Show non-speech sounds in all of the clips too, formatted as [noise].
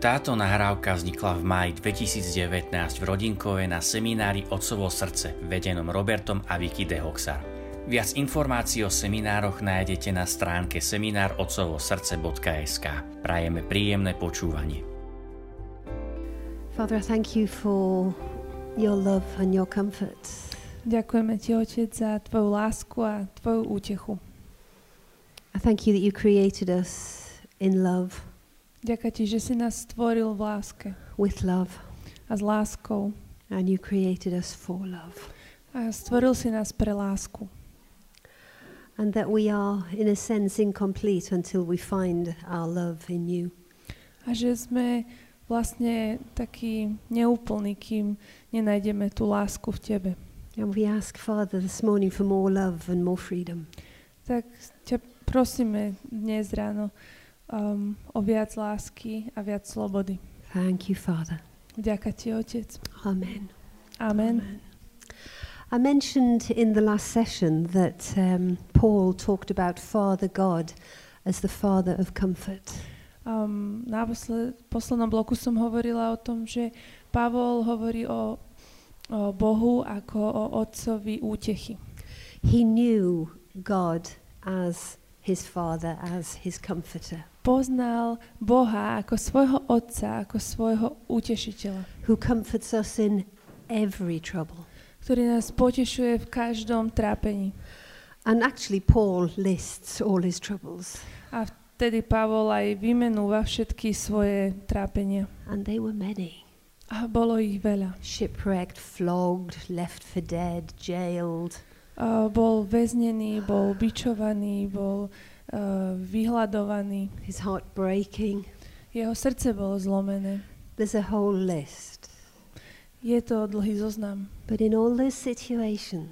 Táto nahrávka vznikla v máji 2019 v Rodinkove na seminári Otcovo srdce, vedenom Robertom a Vicky de Hoxar. Viac informácií o seminároch nájdete na stránke seminárotcovosrdce.sk. Prajeme príjemné počúvanie. Father, thank you for your love and your comfort. Ďakujeme ti, Otec, za tvoju lásku a tvoju útechu. I thank you that you created us in love, Ďakujem ti, že si nás stvoril v láske with love, a s láskou. and you created us for love. A stvoril si nás pre lásku. And that we are, in a sense, incomplete until we find our love in you. A že sme vlastne takí neúplní, kým nenájdeme tú lásku v tebe. And we ask, Father, this morning for more love and more freedom. Tak ťa prosíme dnes ráno um, o viac lásky a viac slobody. Thank you, Father. Ďakujem ti, Otec. Amen. Amen. I mentioned in the last session that um, Paul talked about Father God as the Father of comfort. Um, na posled, poslednom bloku som hovorila o tom, že Pavol hovorí o, o Bohu ako o otcovi útechy. He knew God as his Father, as his comforter, Poznal Boha ako svojho otca, ako svojho utešiteľa, who comforts us in every trouble. ktorý nás potešuje v každom trápení. And actually, Paul lists all his troubles, A vtedy Pavol aj vymenúva všetky svoje trápenia. and they were many A bolo ich veľa. shipwrecked, flogged, left for dead, jailed, A bol väznený, bol bičovaný, bol uh, vyhľadovaný. his heart breaking. Jeho srdce bolo zlomené. There's a whole list. Je to dlhý zoznam. But in all those situations,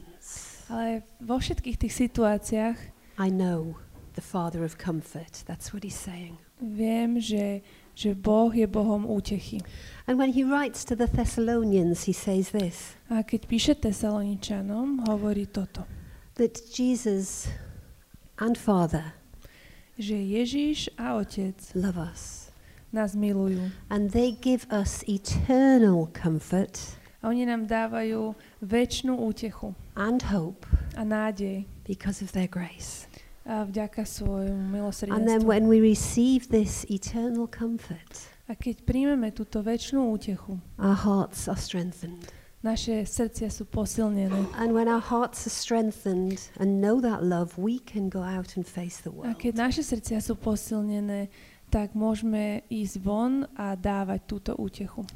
Ale vo všetkých tých situáciách I know the Father of comfort. That's what he's saying. viem, že, že Boh je Bohom útechy. And when he writes to the Thessalonians, he says this A keď píše Tesaloničanom, hovorí toto, that Jesus and Father že Ježíš a Otec love us, nás milujú. and they give us eternal comfort A oni nám dávajú väčšnú útechu and hope a nádej because of their grace. a vďaka svojmu And then milosrdenstvu. when we receive this eternal comfort, A keď príjmeme túto väčšnú útechu, our hearts are strengthened. Naše srdcia sú posilnené. And when our hearts are strengthened and know that love, we can go out and face the A world. keď naše srdcia sú posilnené, tak môžeme ísť von a dávať túto útechu.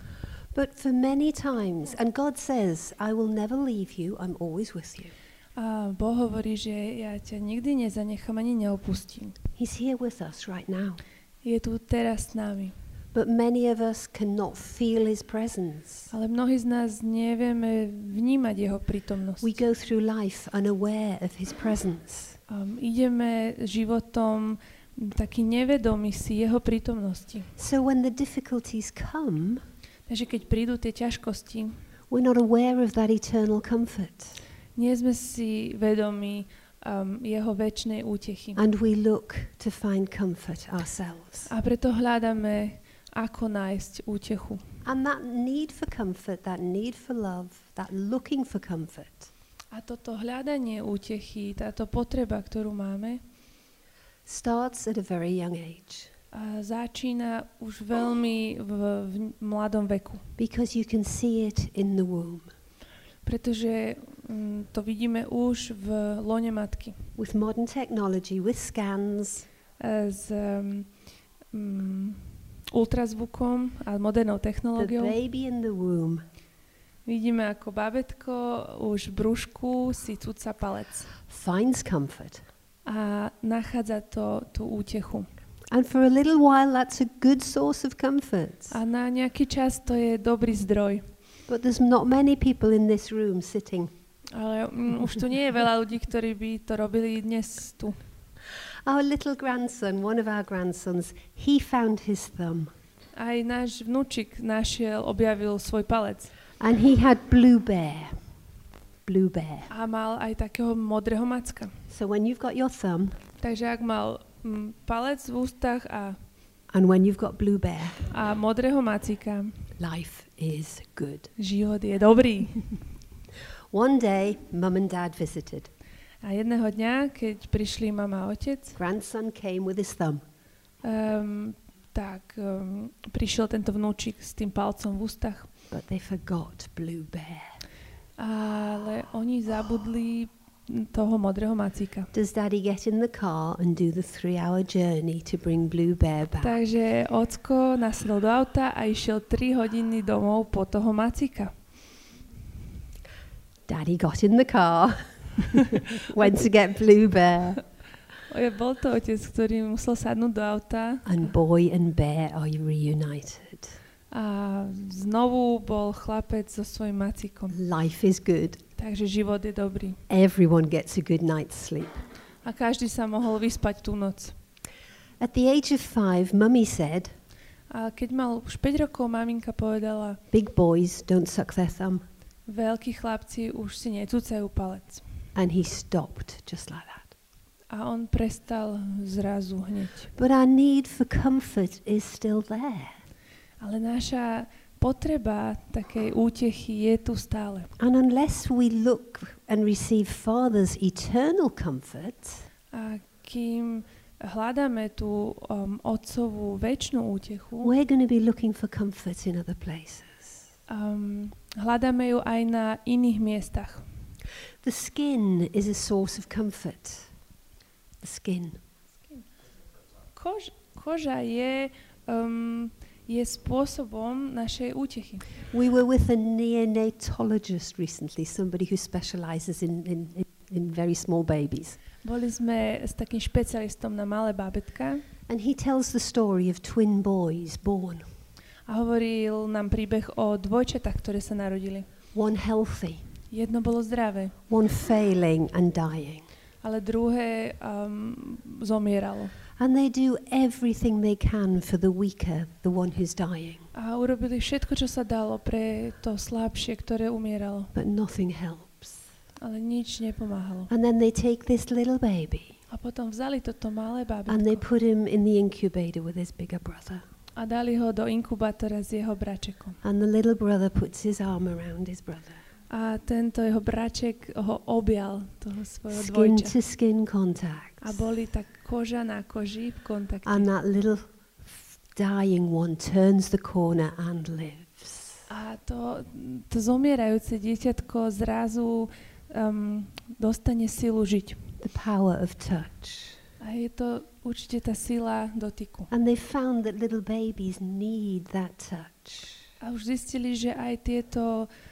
But for many times, and God says, I will never leave you, I'm always with you. A Boh hovorí, že ja ťa nikdy nezanechám ani neopustím. He's here with us right now. Je tu teraz s nami. But many of us cannot feel his presence. Ale mnohí z nás nevieme vnímať jeho prítomnosť. We go through life unaware of his presence. Um, ideme životom taký nevedomý si jeho prítomnosti. So when the difficulties come, Takže keď prídu tie ťažkosti, we're not aware of that eternal comfort. nie sme si vedomí um, jeho väčšnej útechy. And we look to find comfort ourselves. A preto hľadáme, ako nájsť útechu. And that need for comfort, that need for love, that looking for comfort, A toto hľadanie útechy, táto potreba, ktorú máme, starts at a very young age. a začína už veľmi v, v mladom veku. Because you can see it in the womb. Pretože mm, to vidíme už v lone matky. With modern technology, with scans, E, s um, mm, ultrazvukom a modernou the technológiou. baby in the womb Vidíme, ako babetko už v brúšku si cuca palec finds comfort. a nachádza to, tú útechu. And for a little while, that's a good source of comfort. A na nejaký čas to je dobrý zdroj. But there's not many people in this room sitting. Ale mm, už tu nie je veľa ľudí, ktorí by to robili dnes tu. Our little grandson, one of our grandsons, he found his thumb. Aj náš vnúčik našiel, objavil svoj palec. And he had blue bear. Blue bear. A mal aj takého modrého macka. So when you've got your thumb Takže ak mal mm, palec v ústach a And when you've got blue bear, a modrého macika, life is good. život je dobrý. [laughs] One day, mum and dad visited. A jedného dňa, keď prišli mama a otec, Grandson came with his thumb. um, tak um, prišiel tento vnúčik s tým palcom v ústach. But they forgot Blue Bear. Ale oni zabudli toho modrého macíka. Does daddy get in the car and do the three hour journey to bring Blue Bear back? Takže ocko nasedol do auta a išiel 3 hodiny domov po toho macíka. Daddy got in the car, [laughs] [laughs] went to get Blue Bear, [laughs] bol to otec, ktorý musel sadnúť do auta and boy and bear are reunited. a znovu bol chlapec so svojím macíkom. Life is good. Takže život je dobrý. Everyone gets a good night's sleep. A každý sa mohol vyspať tú noc. At the age of five, mummy said, A keď mal už 5 rokov, maminka povedala, Big boys don't suck their thumb. veľkí chlapci už si necúcajú palec. And he stopped just like that. A on prestal zrazu hneď. But our need for comfort is still there. Ale naša potreba takej útechy je tu stále. And unless we look and receive Father's eternal comfort, A kým hľadáme tú um, otcovú väčšnú útechu, we're going to be looking for comfort in other places. um, hľadáme ju aj na iných miestach. The skin is a source of comfort. The skin. Kož, koža je, um, je spôsobom našej útechy. We were with a neonatologist recently, somebody who specializes in, in, in, in very small babies. Boli sme s takým špecialistom na malé bábetka And he tells the story of twin boys born, a hovoril nám príbeh o dvojčatách, ktoré sa narodili. one healthy, Jedno bolo zdravé, one failing and dying. ale druhé um, zomieralo. And they do everything they can for the weaker, the one who's dying. A urobili všetko, čo sa dalo pre to slabšie, ktoré umieralo. But nothing helps. Ale nič nepomáhalo. And then they take this little baby A potom vzali toto malé and they put him in the incubator with his bigger brother. a dali ho do inkubátora s jeho bračekom. And the little brother puts his arm around his brother. A tento jeho braček ho objal, toho svojho Skin dvojča. to skin contact. A boli tak koža na koži v kontakte. And that little dying one turns the corner and lives. A to, to zomierajúce dieťatko zrazu um, dostane silu žiť. The power of touch. A je to určite tá sila dotyku. And they found that little babies need that touch. A už zistili, že aj tieto uh,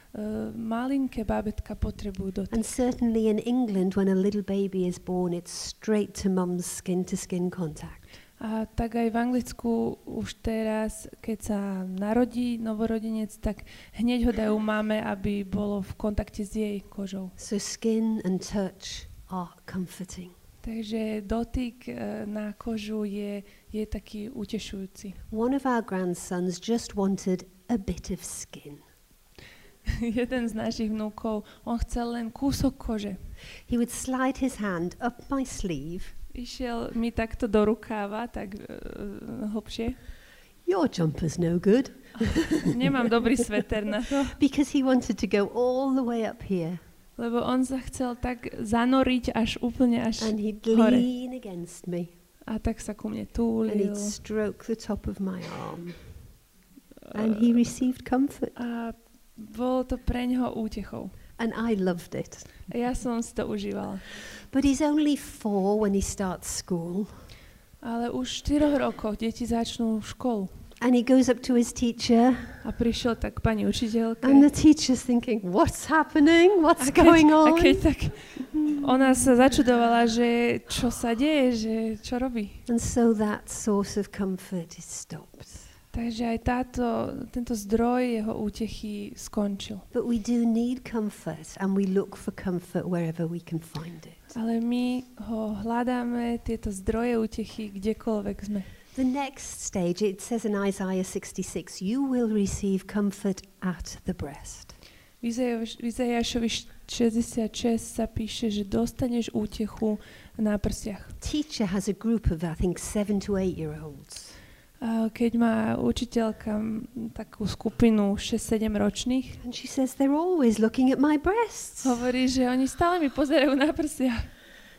malinké bábetka potrebujú dotyk. And certainly in England, when a little baby is born, it's straight to mum's skin to skin contact. A tak aj v Anglicku už teraz, keď sa narodí novorodenec, tak hneď ho dajú mame, aby bolo v kontakte s jej kožou. So skin and touch are comforting. Takže dotyk e, na kožu je, je taký utešujúci. One of our grandsons just wanted a bit of skin. [laughs] Jeden z našich vnúkov, on chcel len kúsok kože. He would slide his hand up my sleeve. Išiel mi takto do rukáva, tak uh, hlbšie. Your jumper's no good. [laughs] Nemám dobrý sveter na to, Because he wanted to go all the way up here. lebo on sa chcel tak zanoriť až úplne až And he'd hore. lean against me. A tak sa ku mne And túlil. he'd stroke the top of my arm. And he received comfort. A bolo to pre neho útechou. And I loved it. A ja som si to užívala. But he's only four when he starts school. Ale už 4 rokov deti začnú školu. And he goes up to his teacher, A prišiel tak pani učiteľke. and the teacher's thinking, What's happening? What's a keď, going a on? keď tak ona sa začudovala, že čo sa deje, že čo robí. And so that source of comfort is stopped. Takže aj táto, tento zdroj jeho útechy skončil. But we do need comfort, and we look for comfort wherever we can find it. Ale my ho hľadáme, tieto zdroje útechy, kdekoľvek sme. The next stage, it says in Isaiah 66, you will receive comfort at the breast. V Izajaš- v Izajašovi 66 sa píše, že dostaneš útechu na prsiach. Teacher has a group of, I think, seven to eight year olds. A keď má učiteľka takú skupinu 6-7 ročných, And she says, They're always looking at my breasts. hovorí, že oni stále mi pozerajú na prsia.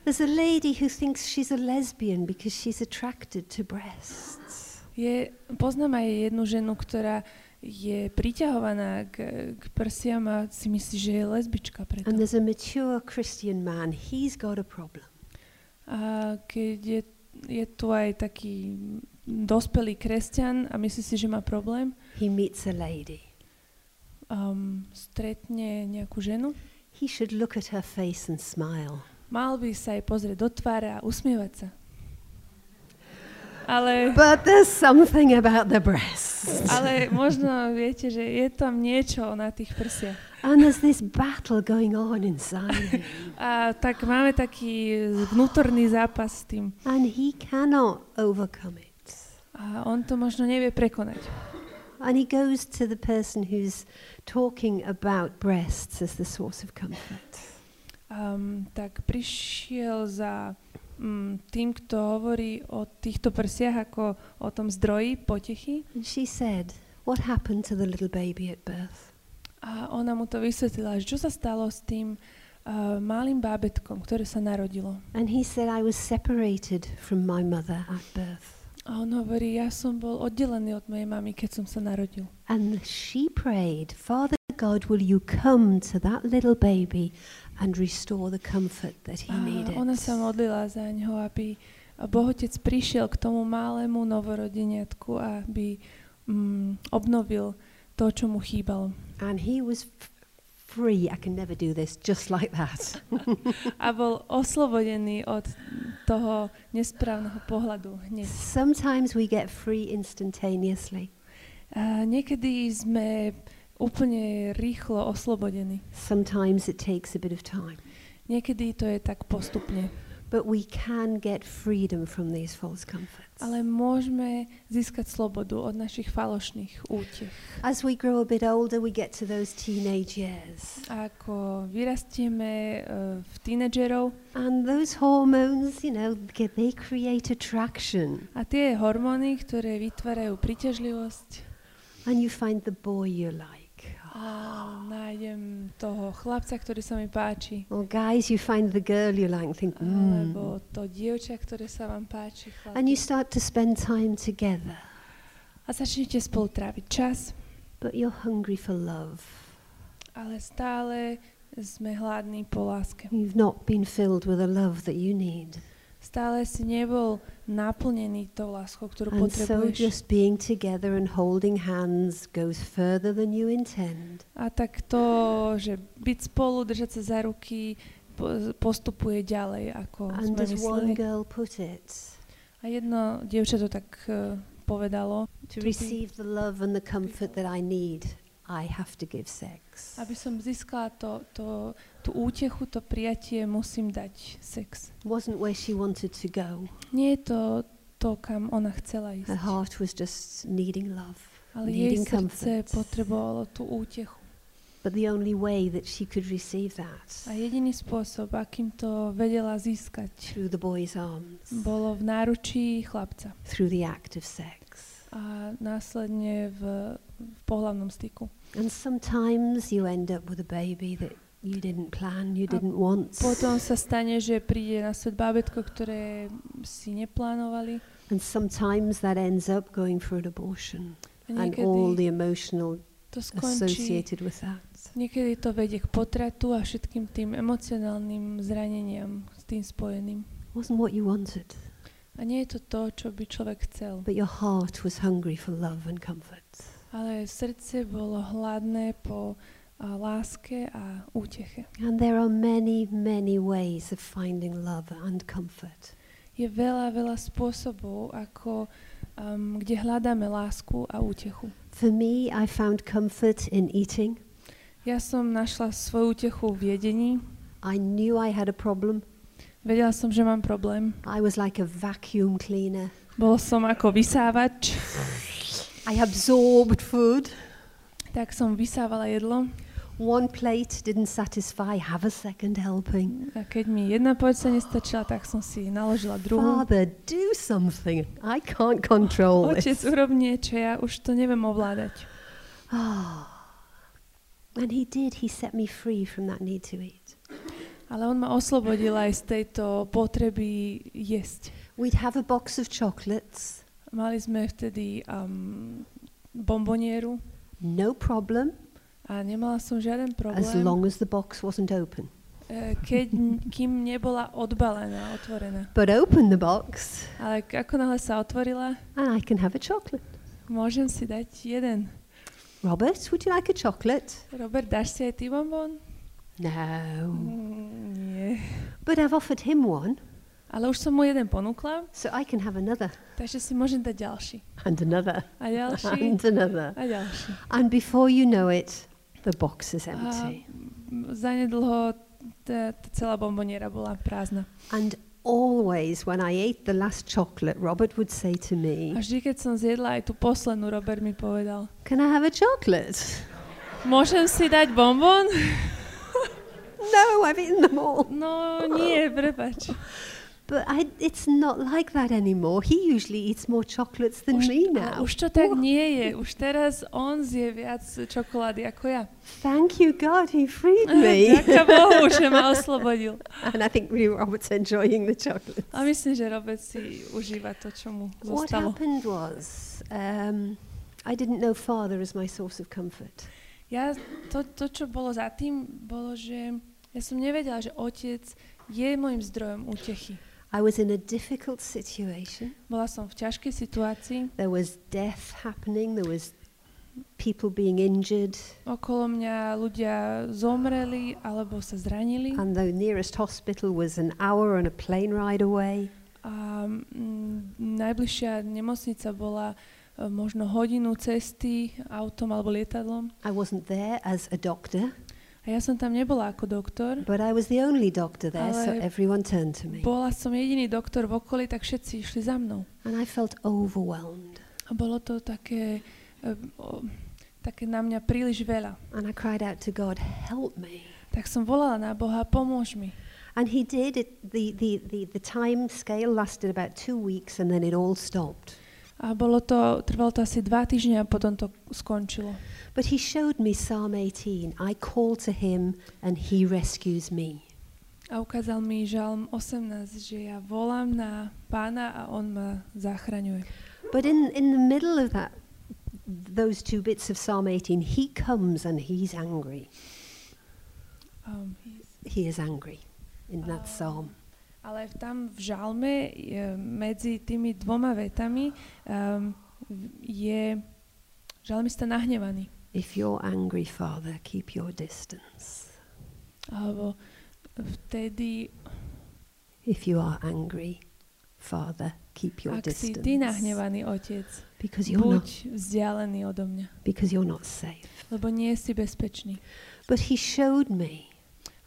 There's a lady who thinks she's a lesbian because she's attracted to breasts. Je, poznám aj jednu ženu, ktorá je priťahovaná k, k prsiam a si myslí, že je lesbička preto. And there's a mature Christian man, he's got a problem. A keď je, je tu aj taký dospelý kresťan a myslí si, že má problém, He meets a lady. um, stretne nejakú ženu, He should look at her face and smile. mal by sa aj pozrieť do tváre a usmievať sa. Ale, But there's something about the breasts. ale možno viete, že je tam niečo na tých prsiach. And there's this battle going on inside him. A tak máme taký vnútorný zápas s tým. And he cannot overcome it. A on to možno nevie prekonať. And he goes to the person who's talking about breasts as the source of comfort. Um, tak prišiel za um, tým, kto hovorí o týchto prsiach ako o tom zdroji potechy. And she said, What happened to the little baby at birth? A ona mu to vysvetlila, že čo sa stalo s tým uh, malým bábetkom, ktoré sa narodilo. And he said, I was separated from my mother at birth. A on hovorí, ja som bol oddelený od mojej mamy, keď som sa narodil. And she prayed, Father God, will you come to that little baby and restore the comfort that he A needed? ona sa modlila za ňo, aby Bohotec prišiel k tomu malému novorodeniatku aby mm, obnovil to, čo mu chýbalo. And he was free. I can never do this just like that. A bol oslobodený od toho nesprávneho pohľadu hneď. Sometimes we get free instantaneously. A niekedy sme úplne rýchlo oslobodení. Sometimes it takes a bit of time. Niekedy to je tak postupne. But we can get freedom from these false comforts. Ale môžeme získať slobodu od našich falošných útech. As we grow a bit older, we get to those teenage years. A ako vyrastieme uh, v tínedžerov And those hormones, you know, they create attraction. a tie hormóny, ktoré vytvárajú príťažlivosť And you find the boy you like. Nájdem toho chlapca, ktorý sa mi páči. Or guys, you find the girl you like and think, mm. Alebo to dievča, ktoré sa vám páči. And you start to spend time together. A začnete spolu tráviť čas, But you're hungry for love. ale stále sme hladní po láske. You've not been filled with the love that you need. Stále si nebol naplnený tou láskou, ktorú And so potrebuješ. just being together and holding hands goes further than you intend. A tak to, že byť spolu, držať sa za ruky, po- postupuje ďalej, ako And sme as one mysleli. girl put it, A jedno dievča to tak uh, povedalo, to receive the love and the comfort that I need, I have to give sex. aby som získala to, to, tú útechu, to prijatie, musím dať sex. Wasn't where she wanted to go. Nie je to to, kam ona chcela ísť. Her heart was just needing love, Ale jej srdce comfort. potrebovalo tú útechu. But the only way that she could receive that A jediný spôsob, akým to vedela získať, through the boy's arms, bolo v náručí chlapca through the act of sex. A následne v, v pohľavnom styku. And sometimes you end up with a baby that you didn't plan, you didn't want. Potom sa stane, že príde na svet bábetko, ktoré si neplánovali And sometimes that ends up going for an abortion and all the emotional to skončí, associated with that. niekedy to vedie k potratu a všetkým tým emocionálnym zraneniam s tým spojeným. wasn't what you wanted, A nie je to to, čo by človek chcel. but your heart was hungry for love and comfort. Ale srdce bolo hladné po a, láske a úteche. And there are many, many ways of finding love and comfort. Je veľa, veľa spôsobov, ako, um, kde hľadáme lásku a útechu. For me, I found comfort in eating. Ja som našla svoju útechu v jedení. I knew I had a problem. Vedela som, že mám problém. I was like a vacuum cleaner. Bol som ako vysávač, I absorbed food. tak som vysávala jedlo. one plate didn't satisfy, have a second helping. A keď mi jedna porcia nestačila, tak som si naložila druhú. Father, do something. I can't control Otec, this. urob niečo, ja už to neviem ovládať. And he did. He set me free from that need to eat. Ale on ma oslobodil aj z tejto potreby jesť. We'd have a box of chocolates, Mali sme vtedy um, bombonieru no problem, a nemala som žiaden as problém, long as the box wasn't open. e, keď, kým nebola odbalená, otvorená. But open the box, Ale ako náhle sa otvorila, and I can have a chocolate. môžem si dať jeden. Robert, would you like a chocolate? Robert, dáš si aj ty bonbon? No. Nie. But I've offered him one, Ale už som mu jeden ponúkla, so I can have another, takže si môžem dať ďalší. and another, A ďalší. [laughs] and another. A ďalší. And before you know it, the box is A empty. m- zanedlho tá, tá celá bomboniera bola prázdna. And always, when I ate the last chocolate, Robert would say to me, A vždy, keď som zjedla aj tú poslednú, Robert mi povedal, Can I have a chocolate? môžem si dať bonbon? [laughs] No, I've eaten them all. No nie, [laughs] prepač. But I, it's not like that anymore. He usually eats more chocolates than Už, me now. už to tak nie je. Už teraz on zje viac čokolády ako ja. Thank you, God, he freed [laughs] me. Ďakujem Bohu, že ma oslobodil. [laughs] and I think really Robert's enjoying the chocolate. A myslím, že Robert si užíva to, čo mu What happened was, um, I didn't know Father as my source of comfort. Ja, to, to, čo bolo za tým, bolo, že ja som nevedela, že otec je môjim zdrojom útechy. I was in a difficult situation. Bola som v ťažkej situácii. There was death happening. There was people being injured, Okolo mňa ľudia zomreli alebo sa zranili. and the nearest hospital was an hour on a plane ride away. A mm, najbližšia nemocnica bola e, možno hodinu cesty autom alebo lietadlom. I wasn't there as a doctor, A ja som tam nebola ako doktor. but I was the only doctor there, so everyone turned to me. Bola som jediný doktor v okolí, tak všetci išli za mnou. And I felt overwhelmed. A bolo to také, e, o, také na mňa príliš veľa. And I cried out to God, help me. Tak som volala na Boha, pomôž mi. And he did. It, the, the, the, the time scale lasted about two weeks and then it all stopped. A bolo to, trvalo to asi dva týždne a potom to skončilo. But he showed me Psalm 18. I call to him and he rescues me. A ukázal mi Žalm 18, že ja volám na pána a on ma zachraňuje. But in, in the middle of that, those two bits of Psalm 18, he comes and he's angry. Um, He is angry in that Ah. psalm. ale tam v Žalme je, medzi tými dvoma vetami um, je žalmista nahnevaný. If you're angry, Father, keep your distance. Alebo vtedy, If you are angry, Father, keep your ak si distance. ty nahnevaný otec, Because you're not buď vzdialený odo mňa, because you're not safe. lebo nie si bezpečný. But he showed me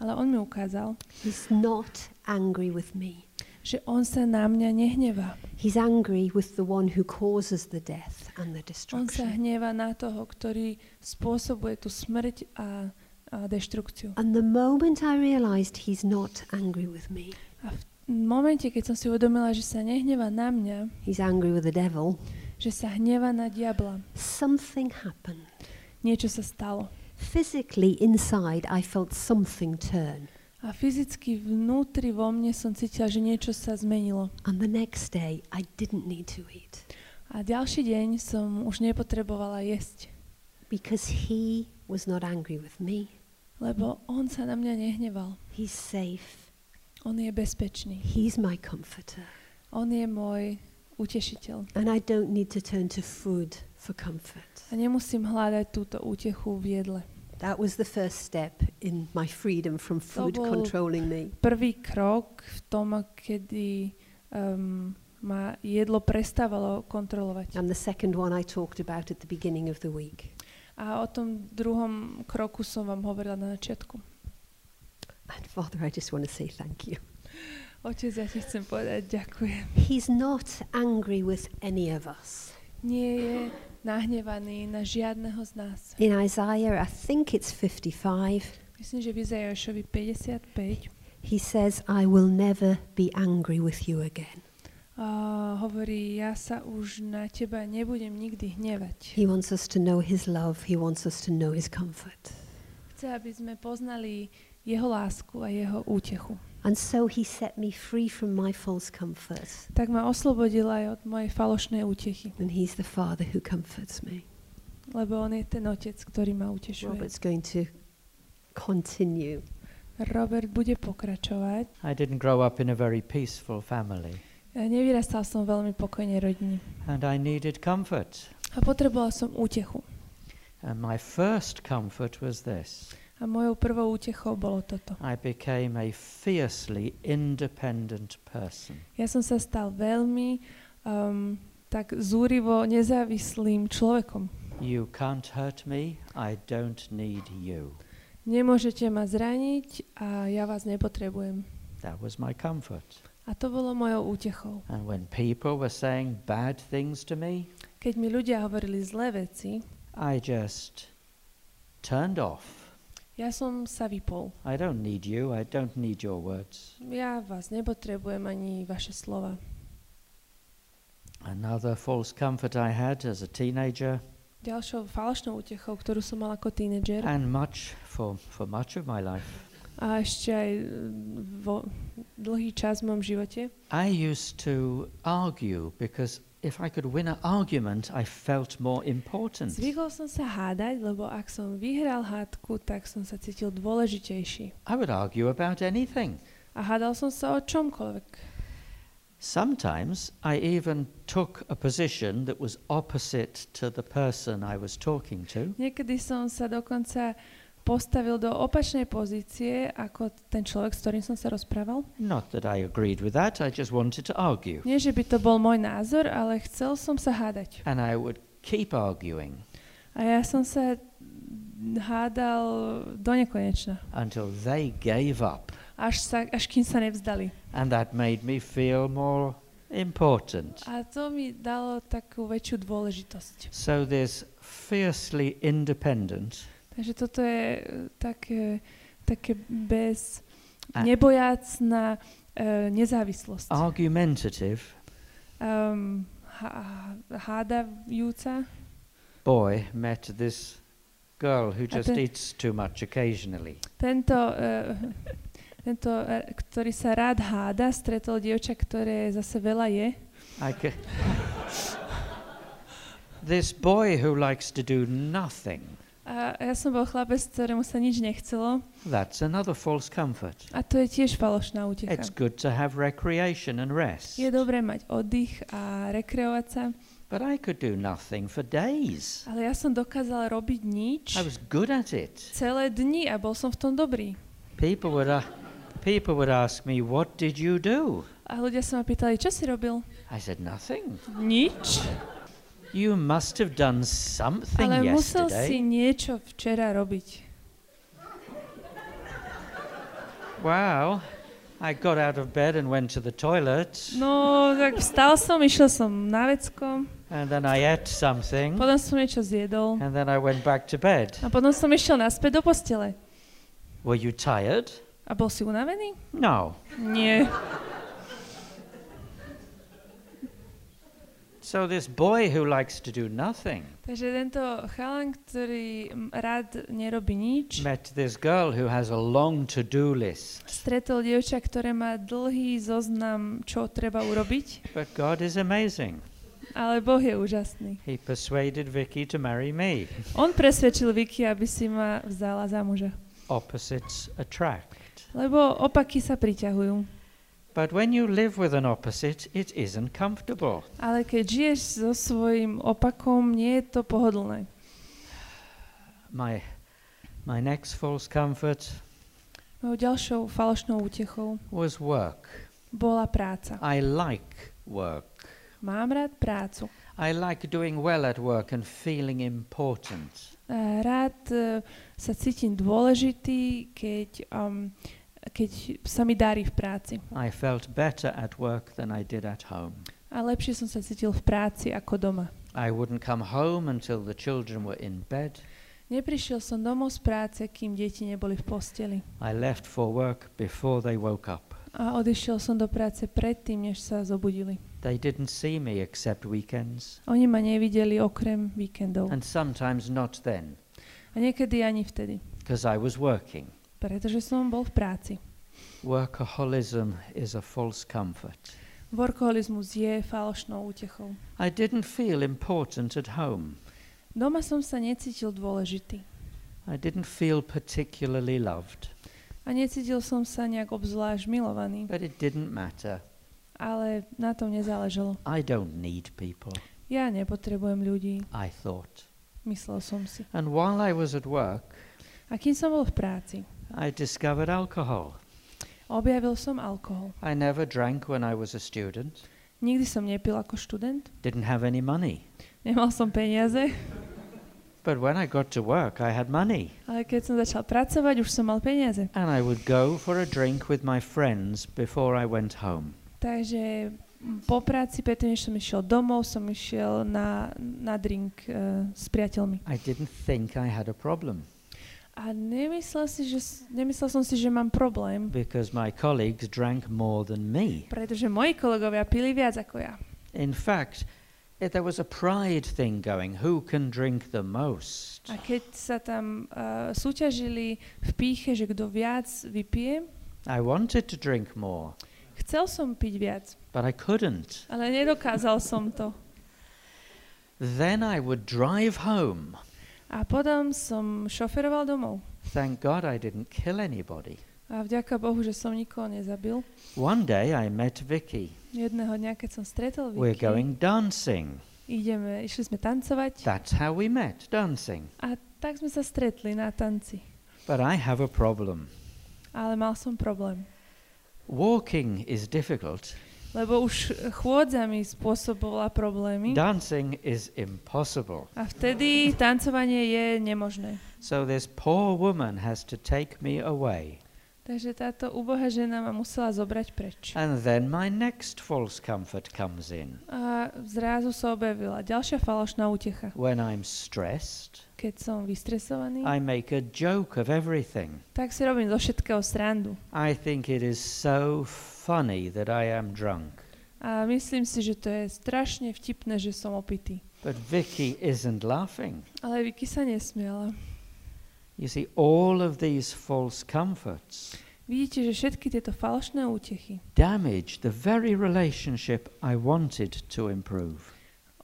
Ale on mi ukázal, he's not angry with me. Že on sa na mňa nehnevá. He's angry with the one who causes the death and the On sa destruction. hnevá na toho, ktorý spôsobuje tú smrť a, a deštrukciu. And the moment I realized he's not angry with me, A v momente, keď som si uvedomila, že sa nehnevá na mňa, he's angry with the devil, že sa hnevá na diabla, something happened. niečo sa stalo. Physically inside, I felt something turn. A fyzicky vnútri vo mne som cítila, že niečo sa zmenilo. And the next day, I didn't need to eat A ďalší deň som už nepotrebovala jesť, because he was not angry with me. lebo on sa na mňa nehneval. He's safe. On je bezpečný. He's my comforter. On je môj utešiteľ. And I don't need to turn to food for comfort. A nemusím hľadať túto útechu v jedle. That was the first step in my freedom from food controlling me. Prvý krok v tom, kedy um, ma jedlo prestávalo kontrolovať. And the second one I talked about at the beginning of the week. A o tom druhom kroku som vám hovorila na začiatku. And Father, I just want to say thank you. Otec, ja ti chcem povedať ďakujem. He's not angry with any of us. Nie je nahnevaný na žiadneho z nás. In Isaiah, I think it's 55, Myslím, že v Izajašovi 55 he says, I will never be angry with you again. uh, hovorí, ja sa už na teba nebudem nikdy hnevať. He wants us to know his love, he wants us to know his comfort. Chce, aby sme poznali jeho lásku a jeho útechu. And so he set me free from my false comfort. Tak ma oslobodil aj od mojej falošnej útechy, And he's the father who comforts me. lebo on je ten otec, ktorý ma utešuje. Robert's going to continue. Robert bude pokračovať. I didn't grow up in a very peaceful family, Ja nevyrastal som veľmi pokojnej rodine and I needed comfort. a potreboval som útechu. And my first comfort was this A mojou prvou útechou bolo toto. I became a fiercely independent person. Ja som sa stal veľmi um, tak zúrivo nezávislým človekom. You can't hurt me, I don't need you. Nemôžete ma zraniť a ja vás nepotrebujem. That was my comfort. A to bolo mojou útechou. And when people were saying bad things to me, Keď mi ľudia hovorili zlé veci, I just turned off. Ja som sa vypol. I don't need you, I don't need your words. Ja vás nepotrebujem ani vaše slova. Another false comfort I had as a teenager, Ďalšou falošnou útechou, ktorú som mal ako tínedžer and much for, for much of my life, a ešte aj mm, vo dlhý čas v mojom živote, I used to argue because if I could win an argument, I felt more important. zvykol som sa hádať, lebo ak som vyhral hádku, tak som sa cítil dôležitejší. I would argue about anything. A hádal som sa o čomkoľvek. Sometimes I even took a position that was opposite to the person I was talking to, Niekedy som sa dokonca postavil do opačnej pozície ako ten človek, s ktorým som sa rozprával. not that I agreed with that, I just wanted to argue. Nie, že by to bol môj názor, ale chcel som sa hádať. And I would keep arguing A ja som sa hádal do nekonečna. until they gave up. Až, sa, až kým sa nevzdali. And that made me feel more important. A to mi dalo takú väčšiu dôležitosť. So this fiercely independent Takže toto je e, také, také bez A- nebojácná e, nezávislosť. argumentative Um, há- hádajúca. boy met this girl who just ten- eats too much occasionally. Tento, uh, [laughs] tento uh, ktorý sa rád háda, stretol dievča, ktoré zase veľa je. I ca- [laughs] this boy who likes to do nothing. A ja som bol chlapec, ktorému sa nič nechcelo. That's another false comfort. A to je tiež falošná It's útecha. good to have recreation and rest. Je dobré mať oddych a rekreovať sa, But I could do nothing for days. ale ja som dokázala robiť nič I was good at it. celé dni a bol som v tom dobrý. People would, uh, people would ask me, What did you do? A ľudia sa ma pýtali, čo si robil? I said, Nothing. Nič. You must have done something Ale musel si yesterday. niečo včera robiť. Wow. I got out of bed and went to the toilet. No, tak vstal som, išiel som na vecko, And then I ate something. potom som niečo zjedol And then I went back to bed. a potom som išiel naspäť do postele. Were you tired? A bol si unavený? No. Nie. So this boy who likes to do nothing Takže tento chalan, ktorý rád nerobí nič, met this girl who has a long to-do list. stretol dievča, ktoré má dlhý zoznam, čo treba urobiť, But God is amazing. ale Boh je úžasný. He persuaded Vicky to marry me. On presvedčil Vicky, aby si ma vzala za muža. Opposites attract. Lebo opaky sa priťahujú. But when you live with an opposite, it isn't comfortable. Ale keď žiješ so svojím opakom, nie je to pohodlné. My, my next false comfort Mojou ďalšou falošnou útechou was work. bola práca. I like work. Mám rád prácu. I like doing well at work and feeling important. A Rád e, sa cítim dôležitý, keď, um, keď sa mi darí v práci. I felt better at work than I did at home. A lepšie som sa cítil v práci ako doma. I wouldn't come home until the children were in bed. Neprišiel som domov z práce, kým deti neboli v posteli. I left for work before they woke up. A odišiel som do práce predtým, než sa zobudili. They didn't see me except weekends, Oni ma nevideli okrem víkendov. and sometimes not then, A niekedy ani vtedy. because I was working. Pretože som bol v práci. Workaholism is a false comfort. Workoholizmus je falošnou útechou. I didn't feel important at home. Doma som sa necítil dôležitý. I didn't feel particularly loved, A necítil som sa nejak obzvlášť milovaný. but it didn't matter. Ale na tom nezáležalo. I don't need people, Ja nepotrebujem ľudí, I thought. myslel som si. And while I was at work, A kým som bol v práci, I discovered alcohol. objavil som alkohol. I never drank when I was a student, Nikdy som nepil ako študent, didn't have any money. nemal som peniaze, But when I got to work, I had money. ale keď som začal pracovať, už som mal peniaze. And I would go for a drink with my friends before I went home. Takže po práci, predtým, než som išiel domov, som išiel na, na drink uh, s priateľmi. I didn't think I had a problem A nemyslel, si, že, nemyslel som si, že mám problém, because my colleagues drank more than me. pretože moji kolegovia pili viac ako ja. In fact, eh, there was a pride thing going who can drink the most? A keď sa tam uh, súťažili v píche, že kto viac vypije, I wanted to drink more, chcel som piť viac, but I couldn't. ale nedokázal som to. Then I would drive home. A potom som šoferoval domov. Thank God I didn't kill anybody. A vďaka Bohu, že som nikoho nezabil. One day I met Vicky. Jedného dňa, keď som stretol We're Vicky, going dancing. ideme, išli sme tancovať That's how we met, dancing. a tak sme sa stretli na tanci. But I have a problem. Ale mal som problém. Walking is difficult, Lebo už chôdza mi spôsobovala problémy dancing is impossible. a vtedy tancovanie je nemožné. So this poor woman has to take me away. Takže táto ubohá žena ma musela zobrať preč. And then my next false comfort comes in. A zrazu sa objavila ďalšia falošná útecha. When I'm stressed, Keď som vystresovaný, I make a joke of everything. tak si robím zo všetkého srandu. I think it is so funny that I am drunk. A myslím si, že to je strašne vtipné, že som opitý. But Vicky isn't laughing. Ale Vicky sa nesmiala. You see, all of these false comforts Vidíte, že všetky tieto falošné útechy, damage the very relationship I wanted to improve.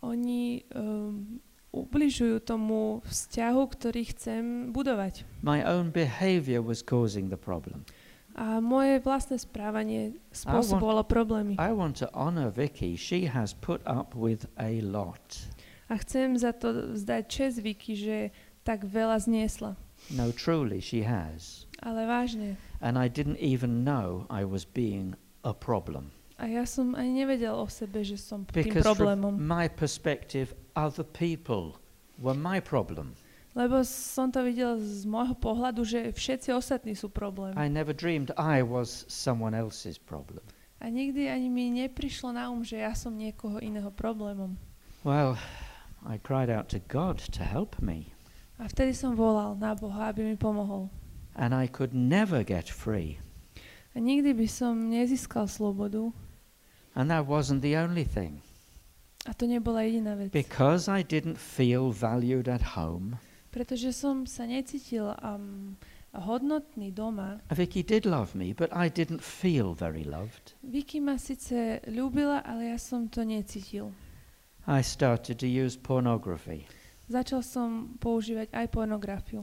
oni um, ubližujú tomu vzťahu, ktorý chcem budovať. My own behavior was causing the problem. A moje vlastné správanie spôsobovalo problémy. I want to honor Vicky. She has put up with a lot. A chcem za to vzdať čest Vicky, že tak veľa zniesla. No, truly, she has. Ale vážne. And I didn't even know I was being a problem. A ja som ani nevedel o sebe, že som tým Because problémom. from my perspective, other people were my problem. Lebo som to videl z môjho pohľadu, že všetci ostatní sú problém. I never dreamed I was someone else's problem. A nikdy ani mi neprišlo na um, že ja som niekoho iného problémom. Well, I cried out to God to help me, A vtedy som volal na Boha, aby mi pomohol. and I could never get free. A nikdy by som nezískal slobodu. And that wasn't the only thing. A to nebola jediná vec. Because I didn't feel valued at home, Pretože som sa necítil um, hodnotný doma. Vicky did love me, but I didn't feel very loved. Vicky ma síce ľúbila, ale ja som to necítil. I started to use pornography. Začal som používať aj pornografiu.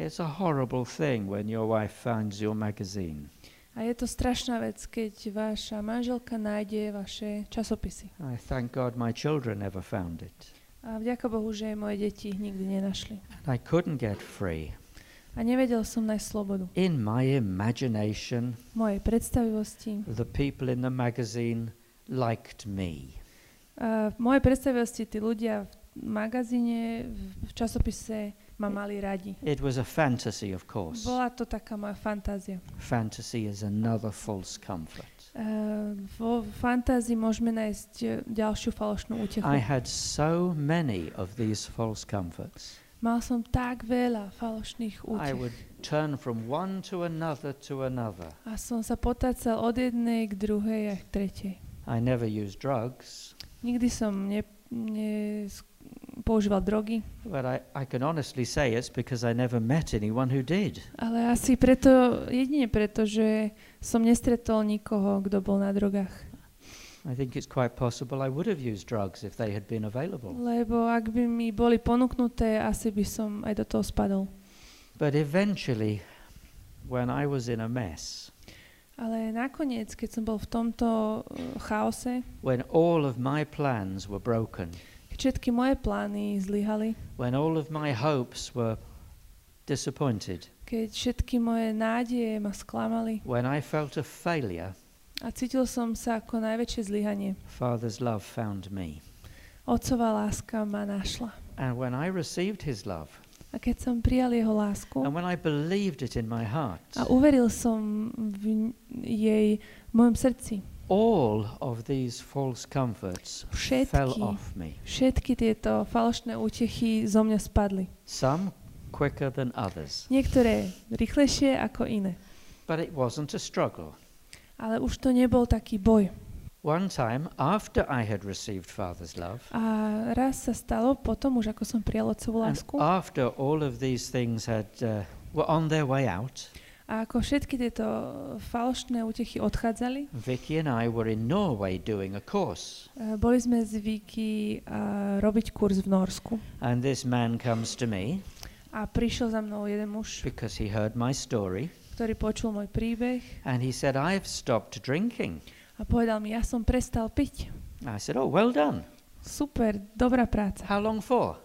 It's a horrible thing when your wife finds your magazine. A je to strašná vec, keď vaša manželka nájde vaše časopisy. I thank God my children never found it. A vďaka Bohu, že moje deti ich nikdy nenašli. I couldn't get free. A nevedel som nájsť slobodu. In my imagination, mojej predstavivosti, the people in the magazine liked me. a v mojej predstavivosti tí ľudia v magazíne, v- časopise ma mali radi. It was a fantasy, of course. Bola to taká moja fantázia. Fantasy is another false comfort. Uh, vo fantázii môžeme nájsť eh, ďalšiu falošnú útechu. I had so many of these false comforts. Mal som tak veľa falošných I útech. would turn from one to another to another. A som sa potácal od jednej k druhej a k tretej. I never used drugs, Nikdy som ne, ne, používal drogy, but I, I can honestly say it's because I never met anyone who did. ale asi preto, jedine preto, že som nestretol nikoho, kto bol na drogách. I think it's quite possible I would have used drugs if they had been available. Lebo ak by mi boli ponúknuté, asi by som aj do toho spadol. But eventually, when I was in a mess, Ale nakoniec, keď som bol v tomto uh, chaose, when all of my plans were broken, všetky moje plány zlyhali, when all of my hopes were disappointed, keď všetky moje nádeje ma sklamali. When I felt a failure, a cítil som sa ako najväčšie zlyhanie, Father's love found me. Otcová láska ma našla. And when I received his love, A keď som prijal jeho lásku. And when I believed it in my heart, a uveril som v jej v mojom srdci, all of these false comforts fell všetky, off me. všetky tieto falošné útechy zo mňa spadli. Some quicker than others. Niektoré rýchlejšie ako iné. But it wasn't a struggle. Ale už to nebol taký boj. One time, after I had received Father's love, A raz sa stalo potom, už ako som prijal otcovú and lásku, after all of these things had uh, were on their way out, a ako všetky tieto falošné útechy odchádzali, Vicky and I were in Norway doing a course. e, boli sme zvyky a, robiť kurz v Norsku. And this man comes to me A prišiel za mnou jeden muž, because he heard my story ktorý počul môj príbeh and he said, I've stopped drinking. a povedal mi, ja som prestal piť. I said, Oh, well done. Super, dobrá práca. How long for?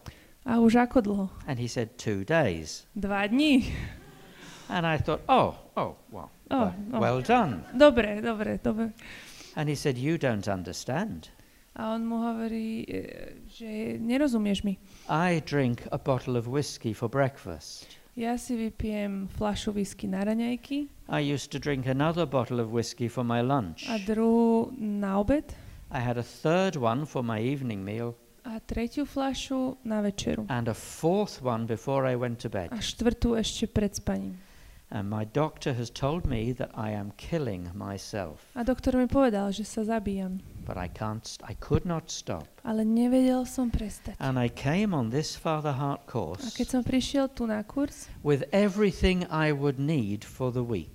A už ako dlho? And he said, Two days. Dva dní. And I thought, Oh, oh, well, Oh, well, oh. well done. Dobre, dobre, dobre. And he said, You don't understand. A on mu hovorí, e, že nerozumieš mi. I drink a bottle of whiskey for breakfast. Ja si vypijem flašu whisky na raňajky I used to drink another bottle of whiskey for my lunch. a druhú na obed I had a third one for my evening meal a tretiu flašu na večeru and a fourth one before I went to bed. a štvrtú ešte pred spaním. And my doctor has told me that I am killing myself, A doktor mi povedal, že sa zabíjam, but I can't I could not stop. ale nevedel som prestať. And I came on this Father Heart A course keď som prišiel tu na kurz with everything I would need for the week.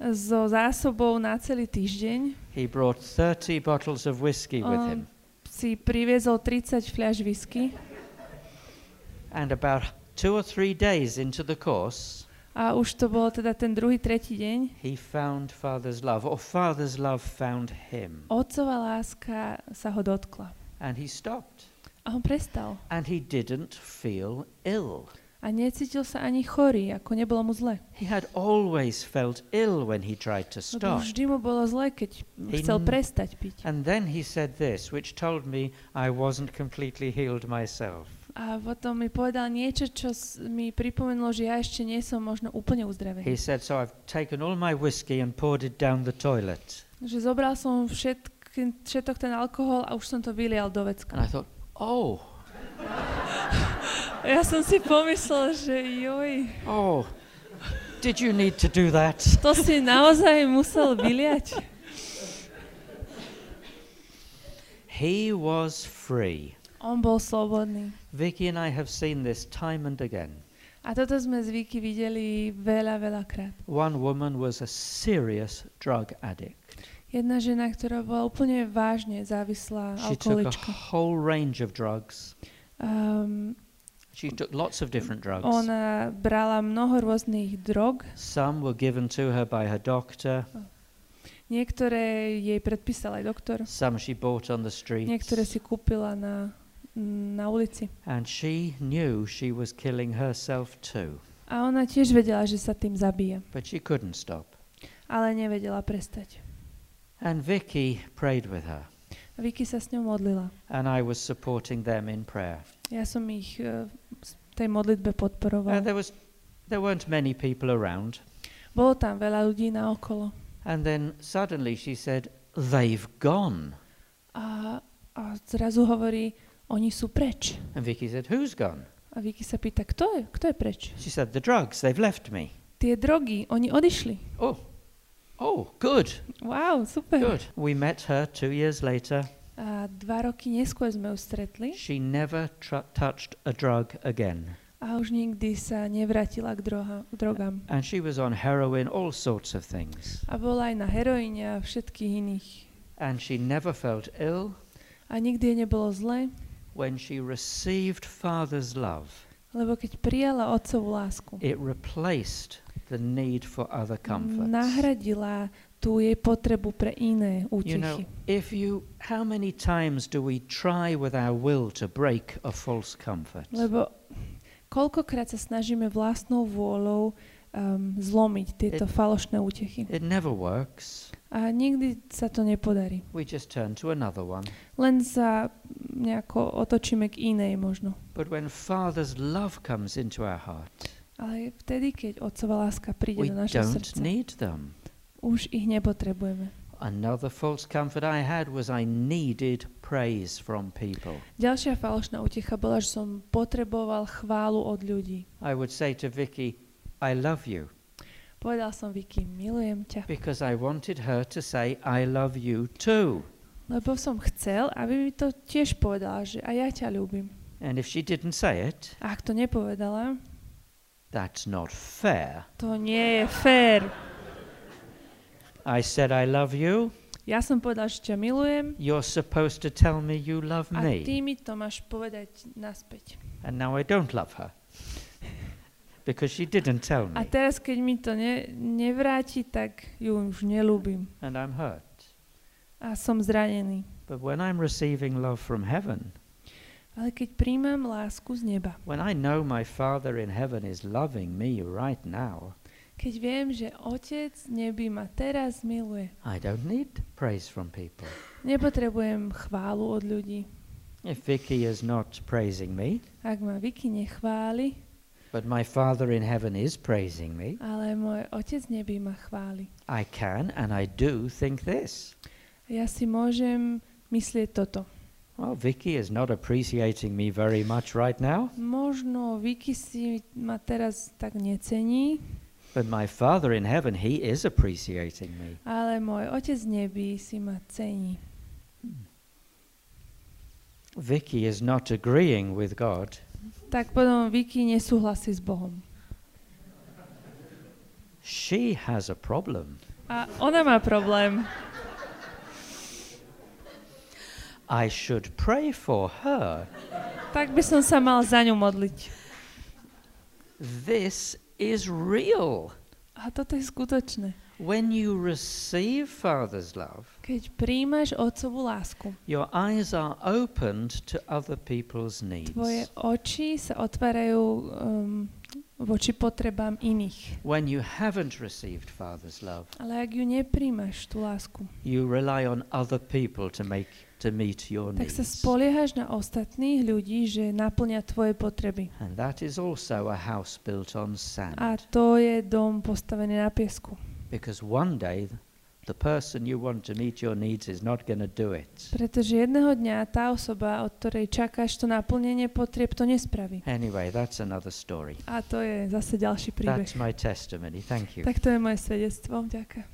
so zásobou na celý týždeň, He brought 30 bottles of whiskey with him. si priviezol 30 fľaš whisky And about two or three days into the course, a už to bol teda ten druhý, tretí deň. he found Father's love, or Father's love found him. Otcová láska sa ho dotkla. And he stopped. A on prestal. And he didn't feel ill. A necítil sa ani chorý, ako nebolo mu zle. He had always felt ill when he tried to Lebo stop. vždy mu bolo zle, keď He chcel prestať piť. And then he said this, which told me I wasn't completely healed myself. A potom mi povedal niečo, čo mi pripomenulo, že ja ešte nie som možno úplne He uzdravený. said, So I've taken all my whiskey and poured it down the toilet. Že zobral som všetk, všetok ten alkohol a už som to vylial do And I vecka. thought, Oh, [laughs] Ja som si pomyslel, že joj, oh, did you need to do that? to si naozaj musel vyliať. He was free. On bol slobodný. Vicky and I have seen this time and again. A toto sme zvyky videli veľa, veľa krát. One woman was a serious drug addict. Jedna žena, ktorá bola úplne vážne závislá She took a alkoholička. whole range of drugs. Um, She took lots of different drugs. ona brala mnoho rôznych drog. Some were given to her by her doctor, Niektoré jej predpísal aj doktor. some she bought on the streets. Niektoré si kúpila na, na ulici. And she knew she was killing herself too, A ona tiež vedela, že sa tým zabije. but she couldn't stop. Ale nevedela prestať. And Vicky prayed with her, A Vicky sa s ňou modlila. and I was supporting them in prayer. Ja som ich uh, tej modlitbe And podporoval. there was there weren't many people around. Bolo tam veľa ľudí naokolo. And then suddenly she said, They've gone. A, a zrazu hovorí, oni sú preč. And Vicky said, Who's gone? A Vicky sa pýta, kto je, kto je preč? She said, The drugs, they've left me. Tie drogy, oni odišli. Oh, oh, good, Wow, super. good. We met her two years later. A dva roky neskôr sme ju stretli She never touched a drug again. a už nikdy sa nevrátila k, droha, k drogám. And she was on heroin, all sorts of things. A bola aj na heroíne a všetkých iných. And she never felt ill A nikdy jej nebolo zle, when she received Father's love. lebo keď prijala otcovú lásku, It replaced the need for other comforts. nahradila tú jej potrebu pre iné You know, útechy. if you, how many times do we try with our will to break a false comfort? Lebo koľkokrát sa snažíme vlastnou vôľou um, zlomiť tieto It- falošné útechy. It never works. A nikdy sa to nepodarí. We just turn to another one. Len sa nejako otočíme k inej možno. But when Father's love comes into our heart, Ale vtedy, keď otcová láska príde do našho srdca, need them. už ich nepotrebujeme. Another false comfort I had was I needed praise from people. Ďalšia falošná útecha bola, že som potreboval chválu od ľudí. I would say to Vicky, I love you, Povedal som Vicky, milujem ťa, because I wanted her to say, I love you too. lebo som chcel, aby mi to tiež povedala, že aj ja ťa ľúbim. And if she didn't say it, A ak to nepovedala, that's not fair. to nie je fér. I said, I love you. Ja som povedal, že ťa milujem You're supposed to tell me you love a me. ty mi to máš povedať naspäť. And now I don't love her. Because she didn't tell A me. teraz, keď mi to ne, nevráti, tak ju už nelúbim. And I'm hurt. A som zranený. But when I'm receiving love from heaven, Ale keď príjmam lásku z neba, when I know my Father in heaven is loving me right now, keď viem, že Otec neby ma teraz miluje, I don't need praise from people. nepotrebujem chválu od ľudí. If Vicky is not praising me, Ak ma Vicky nechváli, but my Father in heaven is praising me, ale môj Otec neby ma chváli. I can and I do think this. Ja si môžem myslieť toto. Well, Vicky is not appreciating me very much right now, Možno Vicky si ma teraz tak necení, but my Father in heaven, He is appreciating me. ale môj Otec nebí si ma cení. Vicky is not agreeing with God, Tak potom Vicky nesúhlasí s Bohom. she has a problem. A ona má problém. I should pray for her. Tak by som sa mal za ňu modliť. This is real. A toto je skutočné. When you receive Father's love, Keď príjmaš otcovú lásku, your eyes are opened to other people's needs. tvoje oči sa otvárajú um, voči potrebám iných. When you haven't received Father's love, Ale ak ju nepríjmaš, tú lásku, you rely on other people to make to meet your tak sa needs. spoliehaš na ostatných ľudí, že naplňa tvoje potreby. And that is also a house built on sand. A to je dom postavený na piesku. Because one day the person you want to meet your needs is not going to do it. Pretože jedného dňa tá osoba, od ktorej čakáš to naplnenie potrieb, to nespraví. Anyway, that's another story. A to je zase ďalší príbeh. That's my testimony. Thank you. Tak to je moje svedectvo. Ďakujem.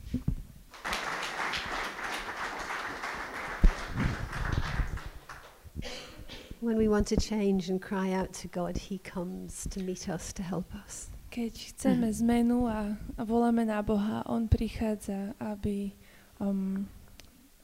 When we want to change and cry out to God, He comes to meet us to help us. Keď chceme zmenu a, a voláme na Boha, On prichádza, aby, um,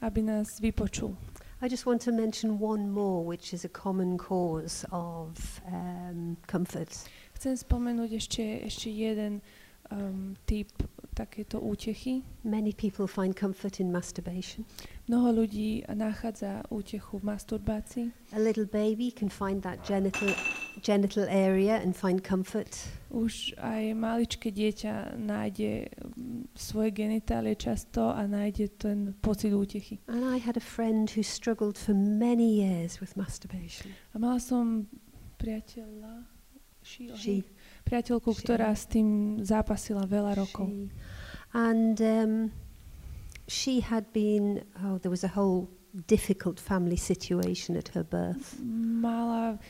aby nás vypočul. I just want to mention one more, which is a common cause of um, comfort. Chcem spomenúť ešte, ešte jeden um, typ takéto útechy. Many people find comfort in masturbation. Mnoho ľudí nachádza útechu v masturbácii. A little baby can find that genital, genital area and find comfort. Už aj maličké dieťa nájde mm, svoje genitálie často a nájde ten pocit útechy. And I had a friend who struggled for many years with masturbation. A mala som priateľa, She, She. priateľku, She. ktorá s tým zápasila veľa rokov. She, and um, she had been, oh, there was a whole difficult family situation at her birth. Mala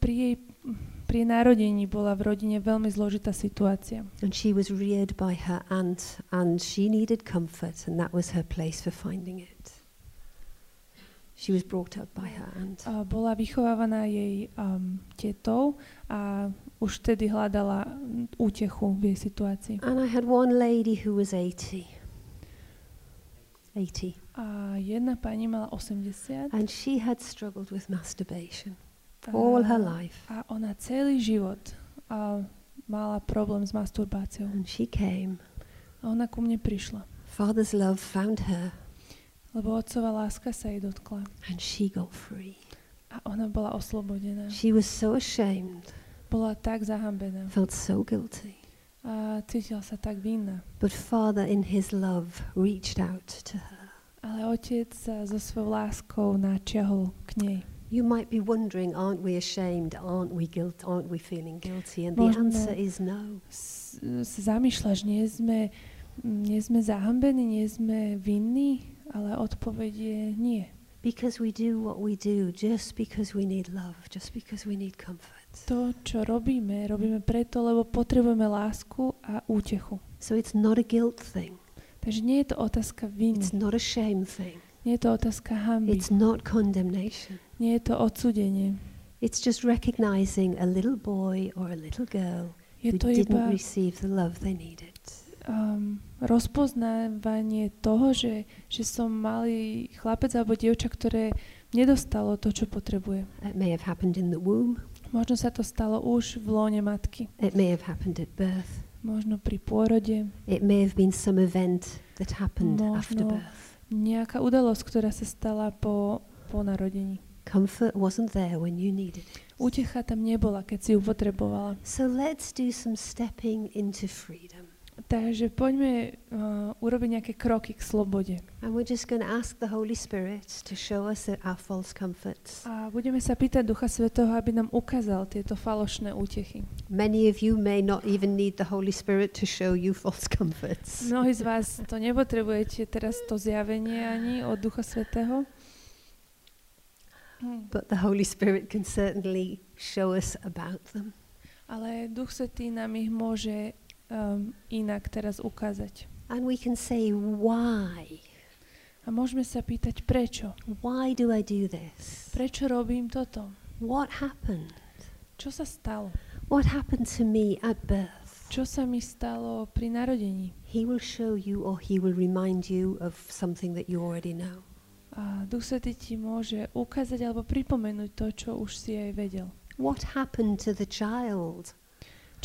pri jej, pri narodení bola v rodine veľmi zložitá situácia. And she was reared by her aunt, and she needed comfort, and that was her place for finding it. She was brought up by her aunt. A bola vychovávaná jej um, tetou a už vtedy hľadala útechu v jej situácii. And I had one lady who was 80. 80. A jedna pani mala 80 And she had struggled with masturbation all her life. a ona celý život a mala problém s masturbáciou. And she came. A ona ku mne prišla, Father's love found her, lebo otcová láska sa jej dotkla and she got free. a ona bola oslobodená. She was so ashamed, Bola tak zahambená felt so guilty. a cítila sa tak vinná. But Father, in his love, reached out to her. Ale otec so svojou láskou načiahol k nej. You might be wondering, aren't we ashamed? Aren't we guilt? Aren't we feeling guilty? And the Možno- answer is no. Sa zamýšľaš, nie sme, nie sme zahambení, nie sme vinní, ale odpoveď je nie. Because we do what we do just because we need love, just because we need comfort. To, čo robíme, robíme preto, lebo potrebujeme lásku a útechu. So it's not a guilt thing. Takže nie je to otázka viny, It's not a shame thing. Nie je to otázka hamby, It's not condemnation. nie je to odsudenie. It's just recognizing a little boy or a little girl Je who didn't receive the love they needed. um, rozpoznávanie toho, že, že som malý chlapec alebo dievča, ktoré nedostalo to, čo potrebuje. It may have happened in the womb. Možno sa to stalo už v lóne matky, It may have happened at birth. možno pri pôrode, It may have been some event that happened after Možno. birth. Nejaká udalosť, ktorá sa stala po, po narodení. Comfort wasn't there when you needed it. Útecha tam nebola, keď si ju potrebovala. So let's do some stepping into freedom. Takže poďme uh, urobiť nejaké kroky k slobode. And we're just going to ask the Holy Spirit to show us our false comforts. A budeme sa pýtať Ducha Svetého, aby nám ukázal tieto falošné útechy. Many of you may not even need the Holy Spirit to show you false comforts. Mnohí z vás to nepotrebujete teraz to zjavenie ani od Ducha Svetého. Hm. But the Holy Spirit can certainly show us about them. Ale Duch Svetý nám ich môže um, inak teraz ukázať. And we can say, why? A môžeme sa pýtať, prečo? Why do I do this? Prečo robím toto? What happened? Čo sa stalo? What happened to me at birth? Čo sa mi stalo pri narodení? He will show you or he will remind you of something that you already know. A Duch Svetý ti môže ukázať alebo pripomenúť to, čo už si aj vedel. What happened to the child?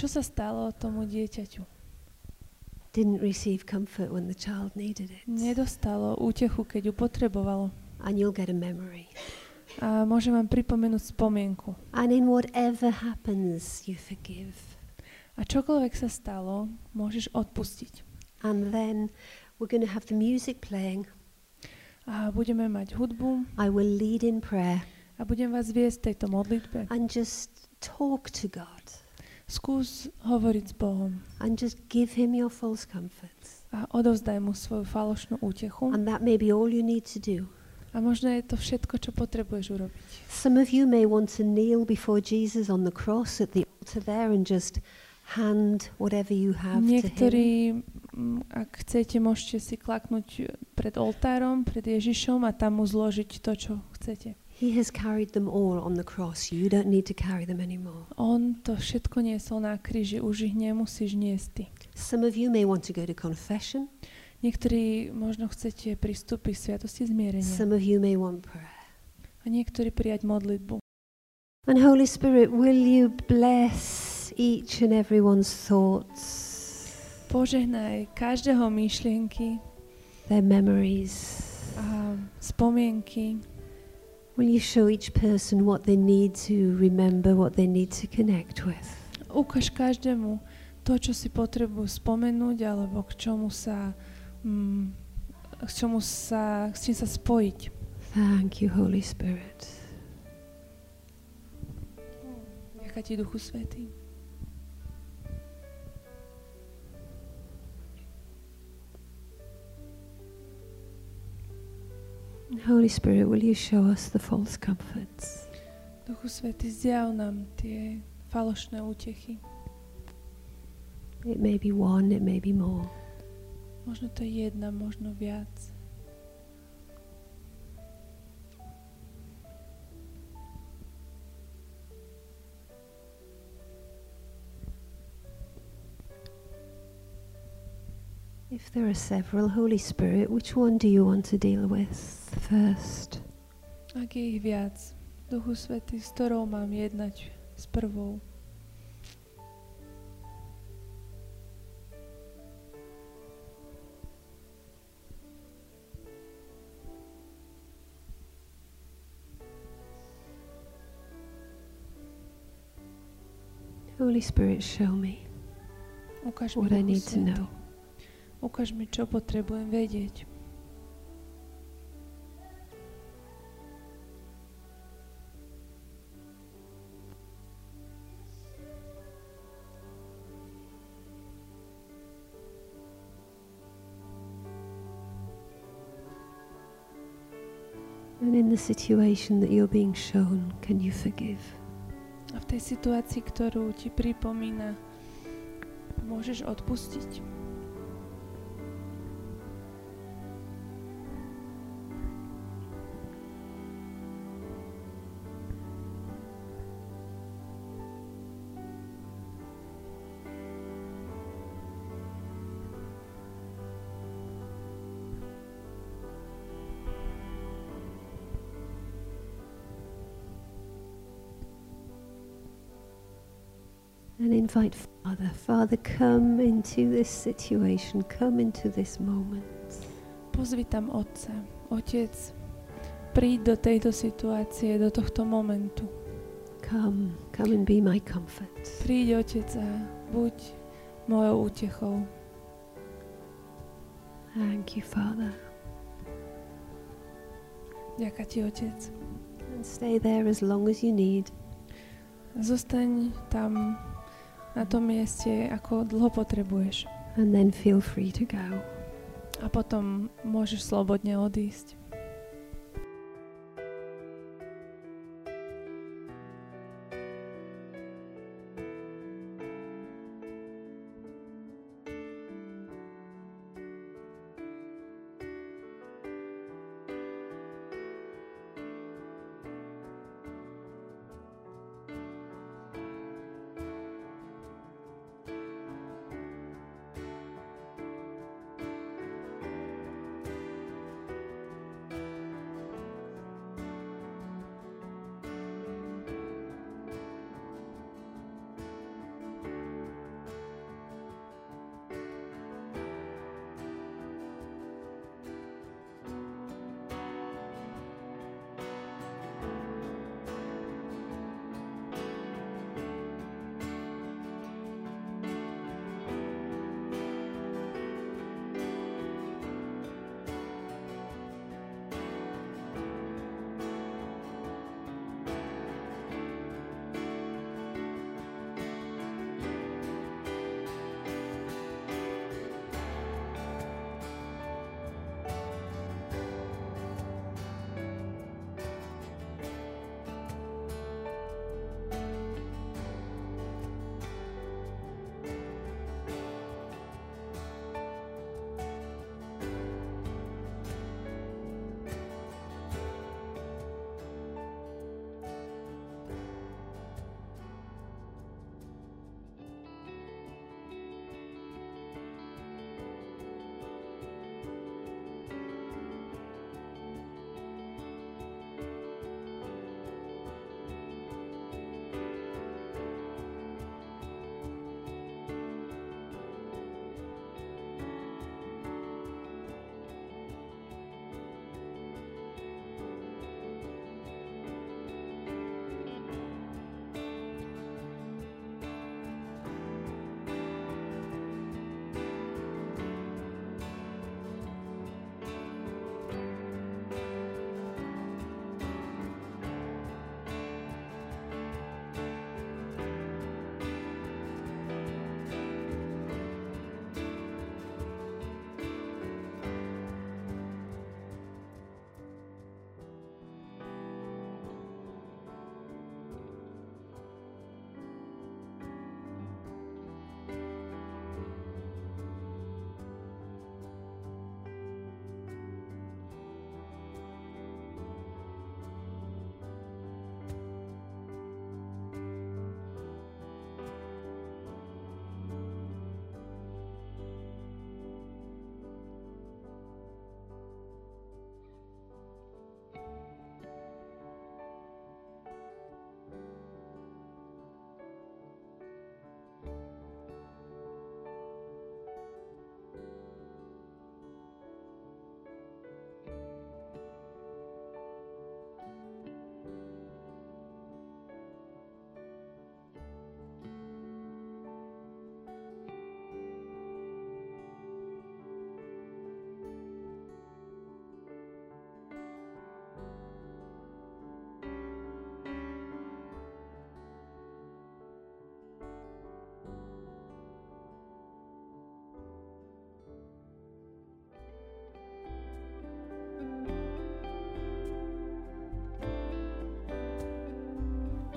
Čo sa stalo tomu dieťaťu? Didn't receive comfort when the child needed it. Nedostalo útechu, keď ju potrebovalo. And you'll get a memory. A môžem vám pripomenúť spomienku. And in whatever happens, you forgive. A čokoľvek sa stalo, môžeš odpustiť. And then we're going to have the music playing. A budeme mať hudbu I will lead in prayer a budem vás viesť tejto modlitbe. and just talk to God Skús hovoriť s Bohom and just give him your false comforts. a odovzdaj mu svoju falošnú útechu. And that may be all you need to do. A možno je to všetko, čo potrebuješ urobiť. Some of you may want to kneel before Jesus on the cross at the altar there and just hand whatever you have to him. Niektorí, mm, ak chcete, môžete si klaknúť pred oltárom, pred Ježišom a tam mu zložiť to, čo chcete. He has carried them all on the cross. You don't need to carry them anymore. On to všetko niesol na kríži, už ich nemusíš niesť ty. Some of you may want to go to confession. Niektorí možno chcete pristúpiť k sviatosti zmierenia Some of you may want prayer. a niektorí prijať modlitbu. And Holy Spirit, will you bless each and everyone's thoughts, Požehnaj každého myšlienky their memories? a spomienky. Will you show each person what they need to remember, what they need to connect with? Ukáž každému to, čo si potrebujú spomenúť alebo k čomu sa, mm, k čomu sa, s čím sa spojiť. Thank you, Holy Spirit. Ďakujem ti, Duchu Svetý. Holy Spirit, will you show us the false comforts? Duchu Svety, zjav nám tie falošné útechy. It may be one, it may be more. Možno to je jedna, možno viac. If there are several, Holy Spirit, which one do you want to deal with first? Ak je ich viac, Duchu Svety, s ktorou mám jednať s prvou? Holy Spirit, show me Ukáž what I need to know. Ukáž mi, čo potrebujem vedieť. And in the situation that you're being shown, can you forgive? A v tej situácii, ktorú ti pripomína, môžeš odpustiť. And invite Father. Father, come into this situation, come into this moment. Pozvi tam Otca. Otec, príď do tejto situácie, do tohto momentu. Come, come and be my comfort. Príď, Otec, a buď mojou útechou. Thank you, Father. Ďakujem ti, Otec. And stay there as long as you need. Zostaň tam na tom mieste, ako dlho potrebuješ. And then feel free to go. A potom môžeš slobodne odísť.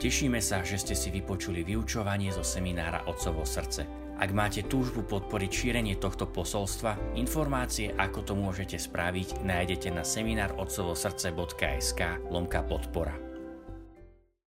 Tešíme sa, že ste si vypočuli vyučovanie zo seminára Otcovo srdce. Ak máte túžbu podporiť šírenie tohto posolstva, informácie, ako to môžete spraviť, nájdete na seminárotcovosrdce.sk lomka podpora.